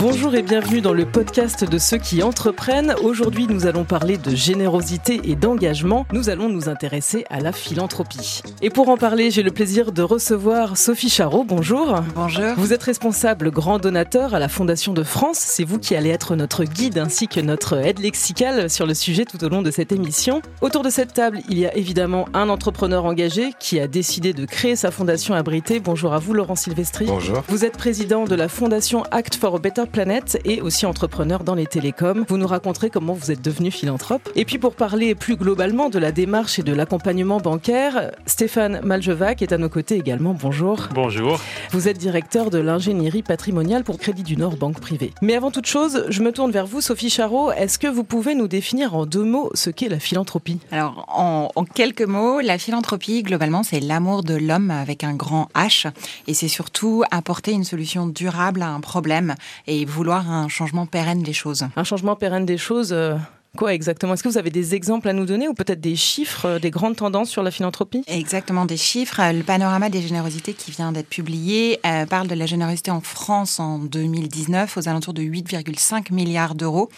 Bonjour et bienvenue dans le podcast de ceux qui entreprennent. Aujourd'hui, nous allons parler de générosité et d'engagement. Nous allons nous intéresser à la philanthropie. Et pour en parler, j'ai le plaisir de recevoir Sophie Charot. Bonjour. Bonjour. Vous êtes responsable grand donateur à la Fondation de France. C'est vous qui allez être notre guide ainsi que notre aide lexicale sur le sujet tout au long de cette émission. Autour de cette table, il y a évidemment un entrepreneur engagé qui a décidé de créer sa fondation abritée. Bonjour à vous, Laurent Silvestri. Bonjour. Vous êtes président de la Fondation Act for a Better Planet et aussi entrepreneur dans les télécoms. Vous nous raconterez comment vous êtes devenu philanthrope. Et puis pour parler plus globalement de la démarche et de l'accompagnement bancaire, Stéphane Maljevac est à nos côtés également. Bonjour. Bonjour. Vous êtes directeur de l'ingénierie patrimoniale pour Crédit du Nord Banque Privée. Mais avant toute chose, je me tourne vers vous, Sophie Charot. Est-ce que vous pouvez nous définir en deux mots ce qu'est la philanthropie? Alors, en, en, quelques mots, la philanthropie, globalement, c'est l'amour de l'homme avec un grand H. Et c'est surtout apporter une solution durable à un problème et vouloir un changement pérenne des choses. Un changement pérenne des choses euh, Quoi exactement? Est-ce que vous avez des exemples à nous donner ou peut-être des chiffres, euh, des grandes tendances sur la philanthropie? Exactement, des chiffres. Le panorama des générosités qui vient d'être publié euh, parle de la générosité en France en 2019 aux alentours de 8,5 milliards d'euros,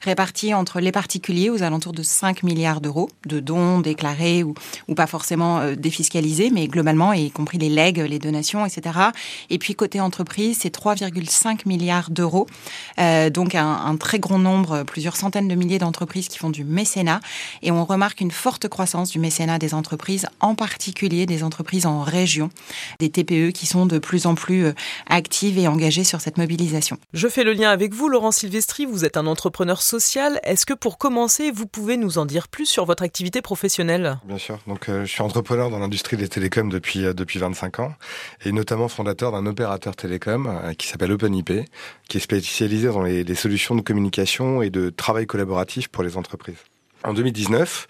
répartis entre les particuliers aux alentours de 5 milliards d'euros, de dons déclarés ou, pas forcément euh, défiscalisés, mais globalement, y compris les legs, les donations, etc. Et puis côté entreprise, c'est 3,5 milliards d'euros, euh, donc un, un, très grand nombre, plusieurs centaines de milliers d'entreprises qui font du mécénat. Et on remarque une forte croissance du mécénat des entreprises, en particulier des entreprises en région, des TPE qui sont de plus en plus euh, actives et engagées sur cette mobilisation. Je fais le lien avec vous, Laurent Silvestri. Vous êtes un entrepreneur social. Est-ce que pour commencer, vous pouvez nous en dire plus sur votre activité professionnelle? Bien sûr. Donc, euh, je suis entrepreneur dans l'industrie des télécoms depuis, euh, depuis 25 ans et notamment fondateur d'un opérateur télécom euh, qui s'appelle OpenIP, qui est spécialisé dans les, les solutions de communication et de travail collaboratif pour les entreprises. En 2019,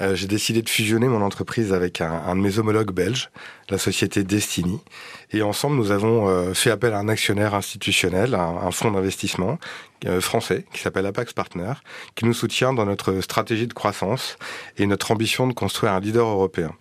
euh, j'ai décidé de fusionner mon entreprise avec un, de mes homologues belges, la société Destiny. Et ensemble, nous avons euh, fait appel à un actionnaire institutionnel, un, un fonds d'investissement euh, français qui s'appelle Apax Partner, qui nous soutient dans notre stratégie de croissance et notre ambition de construire un leader européen.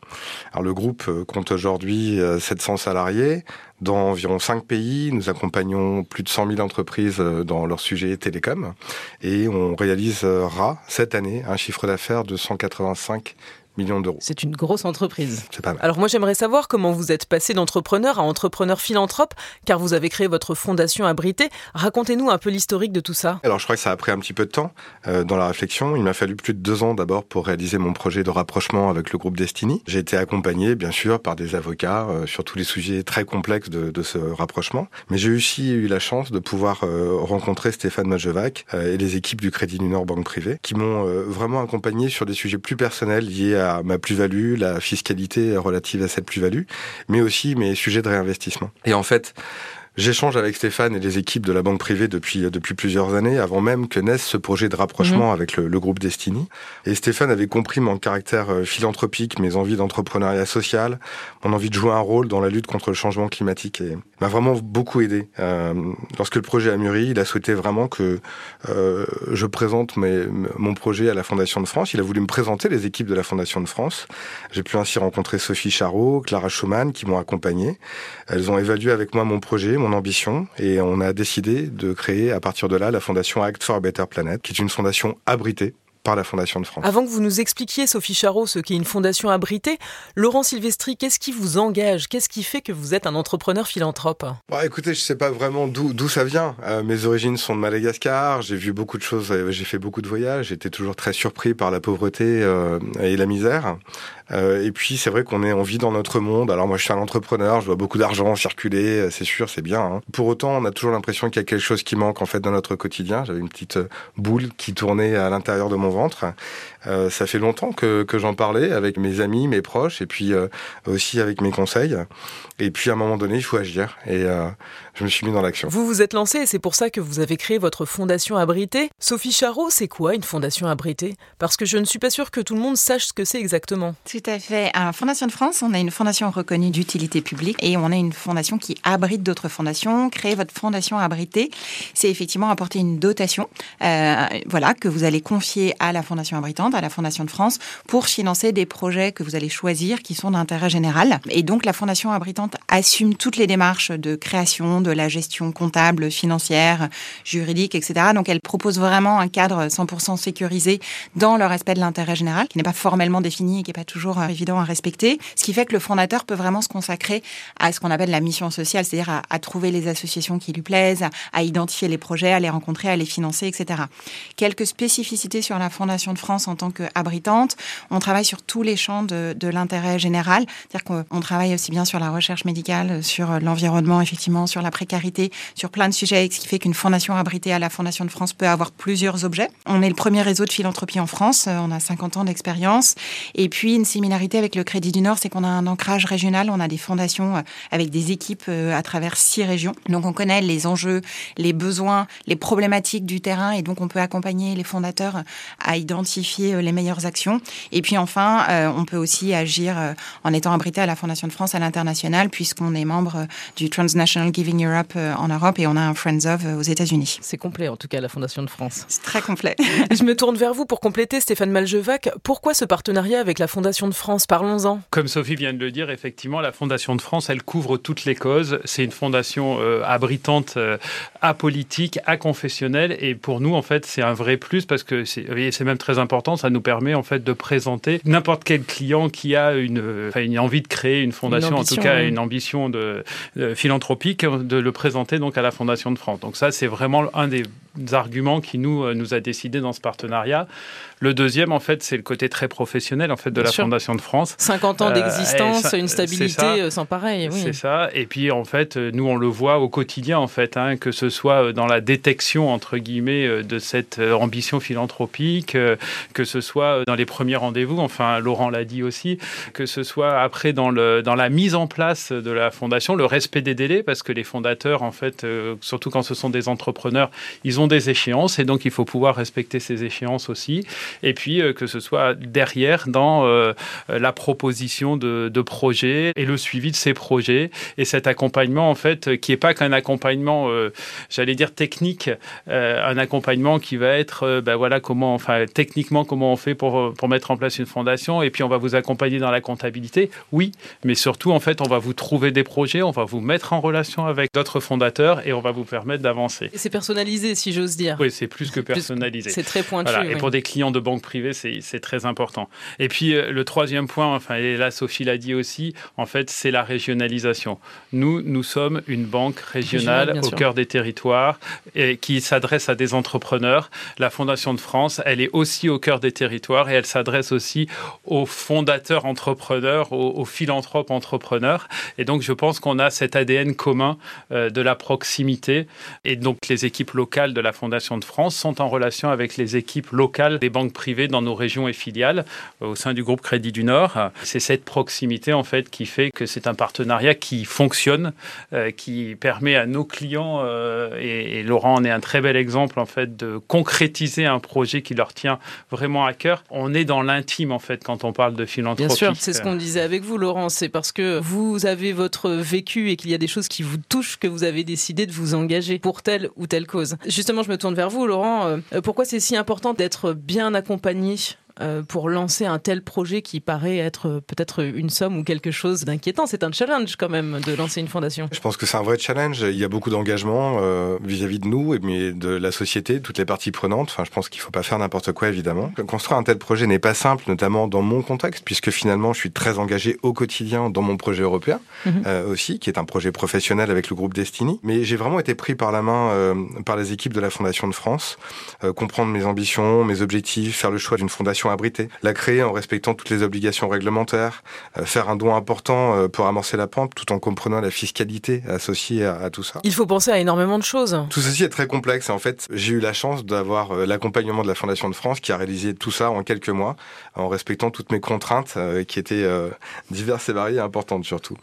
Alors, le groupe compte aujourd'hui 700 salariés dans environ 5 pays. Nous accompagnons plus de 100 000 entreprises dans leur sujet télécom et on réalisera cette année un chiffre d'affaires de 185 millions d'euros. C'est une grosse entreprise. C'est pas mal. Alors moi j'aimerais savoir comment vous êtes passé d'entrepreneur à entrepreneur philanthrope, car vous avez créé votre fondation abritée. Racontez-nous un peu l'historique de tout ça. Alors je crois que ça a pris un petit peu de temps euh, dans la réflexion. Il m'a fallu plus de deux ans d'abord pour réaliser mon projet de rapprochement avec le groupe Destiny. J'ai été accompagné bien sûr par des avocats euh, sur tous les sujets très complexes de, de ce rapprochement. Mais j'ai aussi eu la chance de pouvoir euh, rencontrer Stéphane Majevac et les équipes du Crédit du Nord Banque Privée qui m'ont vraiment accompagné sur des sujets plus personnels liés à ma plus-value, la fiscalité relative à cette plus-value, mais aussi mes sujets de réinvestissement. Et en fait, J'échange avec Stéphane et les équipes de la banque privée depuis, depuis plusieurs années, avant même que naisse ce projet de rapprochement mmh. avec le, le, groupe Destiny. Et Stéphane avait compris mon caractère philanthropique, mes envies d'entrepreneuriat social, mon envie de jouer un rôle dans la lutte contre le changement climatique et m'a vraiment beaucoup aidé. Euh, lorsque le projet a mûri, il a souhaité vraiment que euh, je présente mes, mon projet à la Fondation de France. Il a voulu me présenter les équipes de la Fondation de France. J'ai pu ainsi rencontrer Sophie Charot, Clara Schumann qui m'ont accompagné. Elles ont évalué avec moi mon projet, mon ambition et on a décidé de créer à partir de là la fondation Act for Better Planet, qui est une fondation abritée par la Fondation de France. Avant que vous nous expliquiez, Sophie Charot, ce qu'est une fondation abritée, Laurent Silvestri, qu'est-ce qui vous engage? Qu'est-ce qui fait que vous êtes un entrepreneur philanthrope? Bah, Écoutez, je ne sais pas vraiment d'où ça vient. Euh, mes origines sont de Madagascar, j'ai vu beaucoup de choses, j'ai fait beaucoup de voyages, j'étais toujours très surpris par la pauvreté euh, et la misère. Euh, et puis c'est vrai qu'on est, on vit dans notre monde. Alors moi je suis un entrepreneur, je vois beaucoup d'argent circuler, c'est sûr, c'est bien. Hein. Pour autant, on a toujours l'impression qu'il y a quelque chose qui manque en fait dans notre quotidien. J'avais une petite boule qui tournait à l'intérieur de mon ventre. Euh, ça fait longtemps que, que j'en parlais avec mes amis, mes proches, et puis euh, aussi avec mes conseils. Et puis à un moment donné, il faut agir. Et euh, je me suis mis dans l'action. Vous vous êtes lancé, et c'est pour ça que vous avez créé votre fondation abritée. Sophie Charot, c'est quoi une fondation abritée? Parce que je ne suis pas sûre que tout le monde sache ce que c'est exactement. Tout à fait. À Fondation de France, on a une fondation reconnue d'utilité publique et on a une fondation qui abrite d'autres fondations. Créer votre fondation abritée, c'est effectivement apporter une dotation, euh, voilà, que vous allez confier à la fondation abritante, à la Fondation de France, pour financer des projets que vous allez choisir qui sont d'intérêt général. Et donc la fondation abritante assume toutes les démarches de création, de la gestion comptable, financière, juridique, etc. Donc elle propose vraiment un cadre 100% sécurisé dans le respect de l'intérêt général, qui n'est pas formellement défini et qui n'est pas toujours euh, évident à respecter. Ce qui fait que le fondateur peut vraiment se consacrer à ce qu'on appelle la mission sociale, c'est-à-dire à, à, trouver les associations qui lui plaisent, à, identifier les projets, à les rencontrer, à les financer, etc. Quelques spécificités sur la Fondation de France en tant qu'abritante. On travaille sur tous les champs de, de l'intérêt général, c'est-à-dire qu'on travaille aussi bien sur la recherche médicale, sur l'environnement, effectivement, sur la précarité, sur plein de sujets, ce qui fait qu'une fondation abritée à la Fondation de France peut avoir plusieurs objets. On est le premier réseau de philanthropie en France, on a 50 ans d'expérience. Et puis, une similarité avec le Crédit du Nord, c'est qu'on a un ancrage régional, on a des fondations euh, avec des équipes euh, à travers six régions. Donc, on connaît les enjeux, les besoins, les problématiques du terrain, et donc on peut accompagner les fondateurs à identifier euh, les meilleures actions. Et puis, enfin, on peut aussi agir en étant abrité à la Fondation de France à l'international, puisqu'on est membre du Transnational Giving Europe en Europe et on a un Friends of aux États-Unis. C'est complet, en tout cas, la Fondation de France. C'est très complet. Je me tourne vers vous pour compléter, Stéphane Maljevac. Pourquoi ce partenariat avec la Fondation de France? Parlons-en. Comme Sophie vient de le dire, effectivement, la Fondation de France, elle couvre toutes les causes. C'est une fondation euh, abritante, euh, apolitique, aconfessionnelle. Et pour nous, en fait, c'est un vrai plus parce que c'est même très important. Ça nous permet, en fait, de présenter n'importe quel client qui a une, une envie de créer une fondation, en tout cas une ambition de, de, philanthropique, de le présenter donc à la Fondation de France. Donc ça, c'est vraiment un des arguments qui nous, euh, nous a décidé dans ce partenariat. Le deuxième, en fait, c'est le côté très professionnel en fait de la Fondation de France. 50 ans d'existence, euh, une stabilité euh, sans pareil. Oui. C'est ça. Et puis, en fait, nous, on le voit au quotidien, en fait, hein, que ce soit dans la détection, entre guillemets, de cette ambition philanthropique, que ce soit dans les premiers rendez-vous, enfin, Laurent l'a dit aussi, que ce soit après dans, le, dans la mise en place de la Fondation, le respect des délais, parce que les fondateurs, en fait, surtout quand ce sont des entrepreneurs, ils ont des échéances et donc il faut pouvoir respecter ces échéances aussi. Et puis euh, que ce soit derrière dans euh, la proposition de, projets et le suivi de ces projets et cet accompagnement en fait qui est pas qu'un accompagnement, euh, j'allais dire technique, un accompagnement qui va être, ben voilà comment, enfin techniquement comment on fait pour pour mettre en place une fondation et puis on va vous accompagner dans la comptabilité, oui, mais surtout en fait on va vous trouver des projets, on va vous mettre en relation avec d'autres fondateurs et on va vous permettre d'avancer. C'est personnalisé si j'ose dire. Oui, c'est plus que personnalisé. C'est très pointu. Et pour des clients de banque privée, c'est très important. Et puis euh, le troisième point, enfin, et là Sophie l'a dit aussi, en fait, c'est la régionalisation. Nous, nous sommes une banque régionale au cœur des territoires et qui s'adresse à des entrepreneurs. La Fondation de France, elle est aussi au cœur des territoires et elle s'adresse aussi aux fondateurs entrepreneurs, aux, philanthropes entrepreneurs. Et donc, je pense qu'on a cet ADN commun euh, de la proximité. Et donc, les équipes locales de la Fondation de France sont en relation avec les équipes locales des banques privées dans nos régions et filiales euh, au sein du groupe Crédit du Nord. C'est cette proximité en fait qui fait que c'est un partenariat qui fonctionne, euh, qui permet à nos clients euh, et, Laurent en est un très bel exemple en fait de concrétiser un projet qui leur tient vraiment à cœur. On est dans l'intime en fait quand on parle de philanthropie. Bien sûr, c'est ce qu'on disait avec vous Laurent, c'est parce que vous avez votre vécu et qu'il y a des choses qui vous touchent que vous avez décidé de vous engager pour telle ou telle cause. Justement, je me tourne vers vous Laurent, pourquoi c'est si important d'être bien accompagné? euh, pour lancer un tel projet qui paraît être euh, peut-être une somme ou quelque chose d'inquiétant. C'est un challenge quand même de lancer une fondation. Je pense que c'est un vrai challenge. Il y a beaucoup d'engagement euh, vis-à-vis de nous, mais de la société, toutes les parties prenantes. Enfin, je pense qu'il ne faut pas faire n'importe quoi, évidemment. Construire un tel projet n'est pas simple, notamment dans mon contexte, puisque finalement, je suis très engagé au quotidien dans mon projet européen mhm. aussi, qui est un projet professionnel avec le groupe Destiny. Mais j'ai vraiment été pris par la main par les équipes de la Fondation de France, comprendre mes ambitions, mes objectifs, faire le choix d'une fondation abriter, la créer en respectant toutes les obligations réglementaires, euh, faire un don important euh, pour amorcer la pente tout en comprenant la fiscalité associée à, tout ça. Il faut penser à énormément de choses. Tout ceci est très complexe et en fait, j'ai eu la chance d'avoir euh, l'accompagnement de la Fondation de France qui a réalisé tout ça en quelques mois en respectant toutes mes contraintes qui étaient diverses et variées et importantes surtout.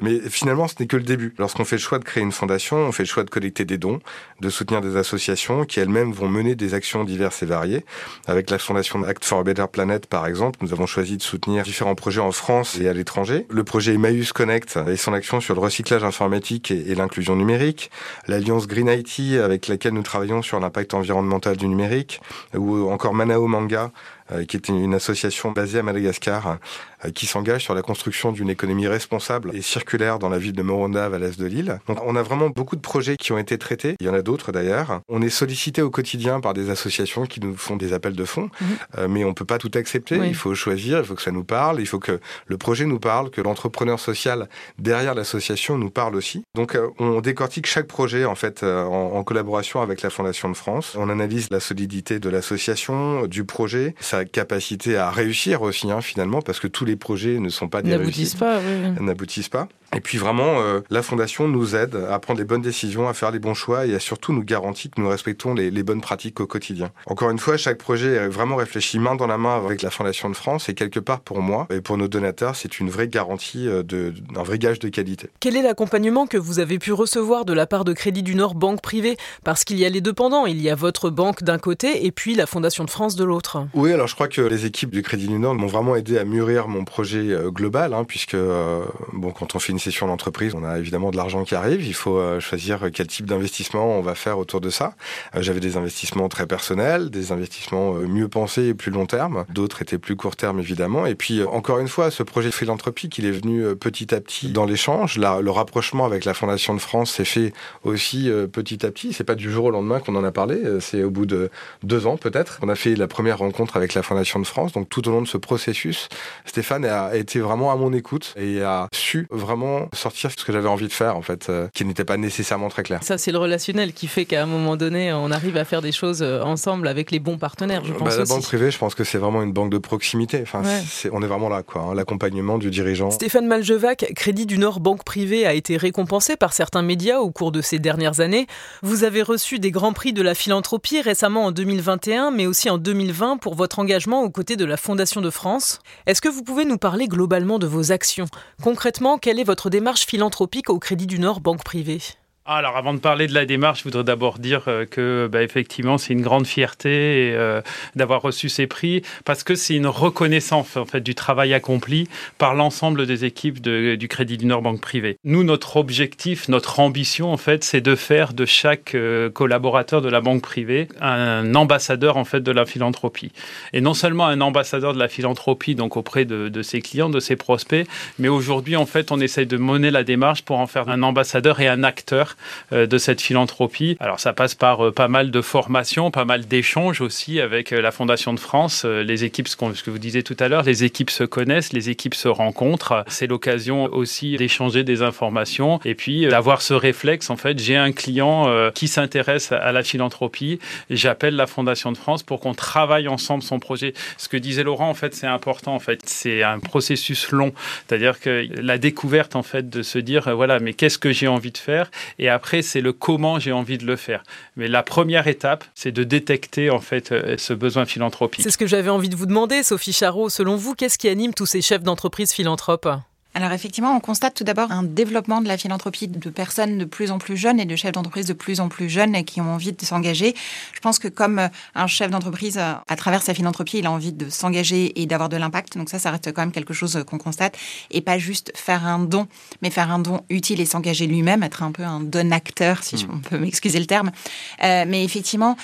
Mais finalement, ce n'est que le début. Lorsqu'on fait le choix de créer une fondation, on fait le choix de collecter des dons, de soutenir des associations qui elles-mêmes vont mener des actions diverses et variées. Avec la Fondation Act for Better Planet, par exemple, nous avons choisi de soutenir différents projets en France et à l'étranger. Le projet Emmaüs Connect et son action sur le recyclage informatique et, l'inclusion numérique. L'alliance Green IT avec laquelle nous travaillons sur l'impact environnemental du numérique. Ou encore Manao Manga, qui est une association basée à Madagascar qui s'engage sur la construction d'une économie responsable et circulaire dans la ville de Morondave à l'est de l'île. Donc on a vraiment beaucoup de projets qui ont été traités. Il y en a d'autres d'ailleurs. On est sollicité au quotidien par des associations qui nous font des appels de fonds, mhm. mais on peut pas tout accepter. Il faut choisir, il faut que ça nous parle, il faut que le projet nous parle, que l'entrepreneur social derrière l'association nous parle aussi. Donc on décortique chaque projet en fait en, en collaboration avec la Fondation de France. On analyse la solidité de l'association, du projet, sa capacité à réussir aussi hein, finalement, parce que tous les projets ne sont pas des n'aboutissent pas, oui. n'aboutissent pas. Et puis vraiment, euh, la Fondation nous aide à prendre les bonnes décisions, à faire les bons choix et à surtout nous garantit que nous respectons les, les, bonnes pratiques au quotidien. Encore une fois, chaque projet est vraiment réfléchi main dans la main avec la Fondation de France et quelque part pour moi et pour nos donateurs, c'est une vraie garantie euh, d'un vrai gage de qualité. Quel est l'accompagnement que vous avez pu recevoir de la part de Crédit du Nord Banque Privée? Parce qu'il y a les deux pendants, il y a votre banque d'un côté et puis la Fondation de France de l'autre. Oui, alors je crois que les équipes du Crédit du Nord m'ont vraiment aidé à mûrir mon projet euh, global, hein, puisque bon, quand on fait une session d'entreprise, on a évidemment de l'argent qui arrive. Il faut euh, choisir quel type d'investissement on va faire autour de ça. Euh, j'avais des investissements très personnels, des investissements euh, mieux pensés et plus long terme. D'autres étaient plus court terme, évidemment. Et puis, encore une fois, ce projet philanthropique, il est venu petit à petit dans l'échange. Le rapprochement avec la Fondation de France s'est fait aussi petit à petit. C'est pas du jour au lendemain qu'on en a parlé. C'est au bout de deux ans, peut-être. On a fait la première rencontre avec la Fondation de France. Donc, tout au long de ce processus, Stéphane a été vraiment à mon écoute et a su vraiment sortir ce que j'avais envie de faire, en fait, euh, qui n'était pas nécessairement très clair. Ça, c'est le relationnel qui fait qu'à un moment donné, on arrive à faire des choses euh, ensemble avec les bons partenaires, je pense. Bah, la banque privée, je pense que c'est vraiment une banque de proximité. Enfin, on est vraiment là, quoi. Hein, l'accompagnement du dirigeant. Stéphane Maljevac, Crédit du Nord Banque Privée, a été récompensé par certains médias au cours de ces dernières années. Vous avez reçu des grands prix de la philanthropie récemment en 2021, mais aussi en 2020 pour votre engagement aux côtés de la Fondation de France. Est-ce que vous pouvez nous parler globalement de vos actions? Concrètement, quelle est votre démarche philanthropique au Crédit du Nord Banque Privée? Alors, avant de parler de la démarche, je voudrais d'abord dire euh, que, bah, effectivement, c'est une grande fierté euh, d'avoir reçu ces prix parce que c'est une reconnaissance en fait du travail accompli par l'ensemble des équipes du Crédit du Nord Banque Privée. Nous, notre objectif, notre ambition, en fait, c'est de faire de chaque euh, collaborateur de la banque privée un ambassadeur en fait de la philanthropie. Et non seulement un ambassadeur de la philanthropie, donc auprès de, ses clients, de ses prospects, mais aujourd'hui, en fait, on essaye de mener la démarche pour en faire un ambassadeur et un acteur de cette philanthropie. Alors ça passe par euh, pas mal de formations, pas mal d'échanges aussi avec euh, la Fondation de France. Les équipes, ce que vous disiez tout à l'heure, les équipes se connaissent, les équipes se rencontrent. C'est l'occasion aussi d'échanger des informations et puis d'avoir ce réflexe. En fait, j'ai un client qui s'intéresse à la philanthropie. J'appelle la Fondation de France pour qu'on travaille ensemble son projet. Ce que disait Laurent, en fait, c'est important. En fait, c'est un processus long. C'est-à-dire que la découverte, en fait, de se dire, voilà, mais qu'est-ce que j'ai envie de faire et et après, c'est le comment j'ai envie de le faire. Mais la première étape, c'est de détecter en fait euh, ce besoin philanthropique. C'est ce que j'avais envie de vous demander, Sophie Charot. Selon vous, qu'est-ce qui anime tous ces chefs d'entreprise philanthropes? Alors effectivement, on constate tout d'abord un développement de la philanthropie de personnes de plus en plus jeunes et de chefs d'entreprise de plus en plus jeunes qui ont envie de s'engager. Je pense que comme euh, un chef d'entreprise, euh, à travers sa philanthropie, il a envie de s'engager et d'avoir de l'impact. Donc ça, ça reste quand même quelque chose euh, qu'on constate. Et pas juste faire un don, mais faire un don utile et s'engager lui-même, être un peu un don-acteur, si on peut m'excuser le terme. mais effectivement,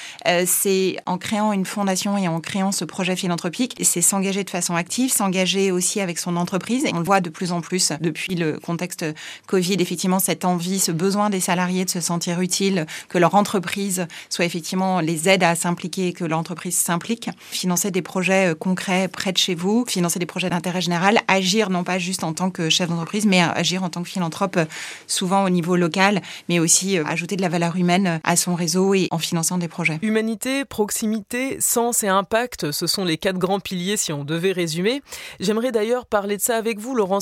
c'est en créant une fondation et en créant ce projet philanthropique, c'est s'engager de façon active, s'engager aussi avec son entreprise. Et on le voit de plus en plus depuis le contexte Covid, effectivement, cette envie, ce besoin des salariés de se sentir utile, que leur entreprise soit effectivement les aide à s'impliquer, que l'entreprise s'implique, financer des projets euh, concrets près de chez vous, financer des projets d'intérêt général, agir non pas juste en tant que chef d'entreprise, mais agir en tant que philanthrope, euh, souvent au niveau local, mais aussi euh, ajouter de la valeur humaine à son réseau et en finançant des projets. Humanité, proximité, sens et impact, ce sont les quatre grands piliers si on devait résumer. J'aimerais d'ailleurs parler de ça avec vous, Laurent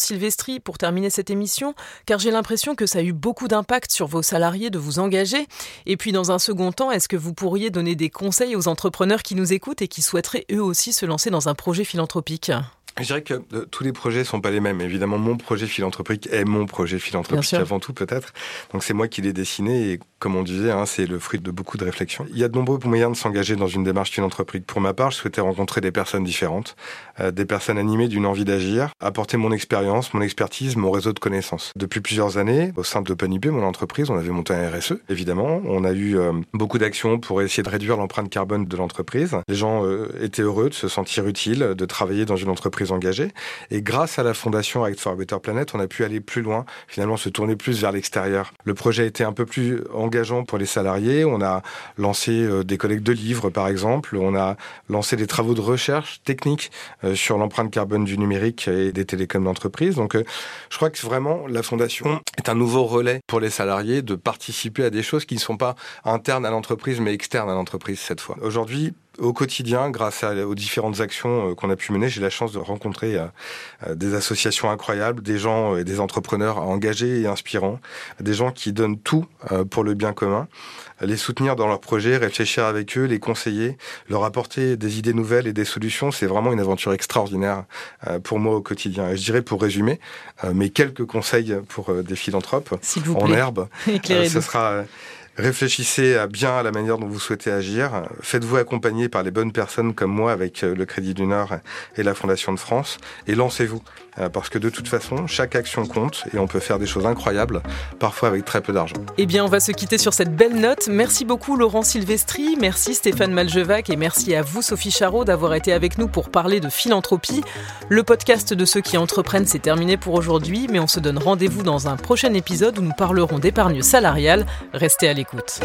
Pour terminer cette émission, car j'ai l'impression que ça a eu beaucoup d'impact sur vos salariés de vous engager. Et puis dans un second temps, est-ce que vous pourriez donner des conseils aux entrepreneurs qui nous écoutent et qui souhaiteraient eux aussi se lancer dans un projet philanthropique? Je dirais que euh, tous les projets sont pas les mêmes. Évidemment, mon projet philanthropique est mon projet philanthropique avant tout, peut-être. Donc c'est moi qui l'ai dessiné et comme on disait, hein, c'est le fruit de beaucoup de réflexions. Il y a de nombreux moyens de s'engager dans une démarche philanthropique. Pour ma part, je souhaitais rencontrer des personnes différentes, euh, des personnes animées d'une envie d'agir, apporter mon expérience, mon expertise, mon réseau de connaissances. Depuis plusieurs années, au sein de l'OpenIP, mon entreprise, on avait monté un RSE, évidemment. On a eu euh, beaucoup d'actions pour essayer de réduire l'empreinte carbone de l'entreprise. Les gens étaient heureux de se sentir utiles, de travailler dans une entreprise engagées. Et grâce à la fondation Act for Better Planet, on a pu aller plus loin, finalement se tourner plus vers l'extérieur. Le projet a été un peu plus engageant pour les salariés. On a lancé euh, des collectes de livres, par exemple. On a lancé des travaux de recherche technique euh, sur l'empreinte carbone du numérique et des télécoms d'entreprise. Donc, euh, je crois que vraiment, la fondation est un nouveau relais pour les salariés de participer à des choses qui ne sont pas internes à l'entreprise, mais externes à l'entreprise cette fois. Aujourd'hui, au quotidien, grâce aux différentes actions euh, qu'on a pu mener, j'ai la chance de rencontrer euh, euh, des associations incroyables, des gens et des entrepreneurs engagés et inspirants, des gens qui donnent tout pour le bien commun, les soutenir dans leurs projets, réfléchir avec eux, les conseiller, leur apporter des idées nouvelles et des solutions. C'est vraiment une aventure extraordinaire pour moi au quotidien. Et je dirais pour résumer, mes quelques conseils pour des philanthropes en herbe, ce sera Réfléchissez bien à la manière dont vous souhaitez agir. Faites-vous accompagner par les bonnes personnes comme moi avec euh, le Crédit du Nord et la Fondation de France et lancez-vous. Euh, parce que de toute façon, chaque action compte et on peut faire des choses incroyables, parfois avec très peu d'argent. Eh bien, on va se quitter sur cette belle note. Merci beaucoup Laurent Silvestri, merci Stéphane Maljevac et merci à vous Sophie Charot d'avoir été avec nous pour parler de philanthropie. Le podcast de ceux qui entreprennent, c'est terminé pour aujourd'hui, mais on se donne rendez-vous dans un prochain épisode où nous parlerons d'épargne salariale. Restez à l'écoute.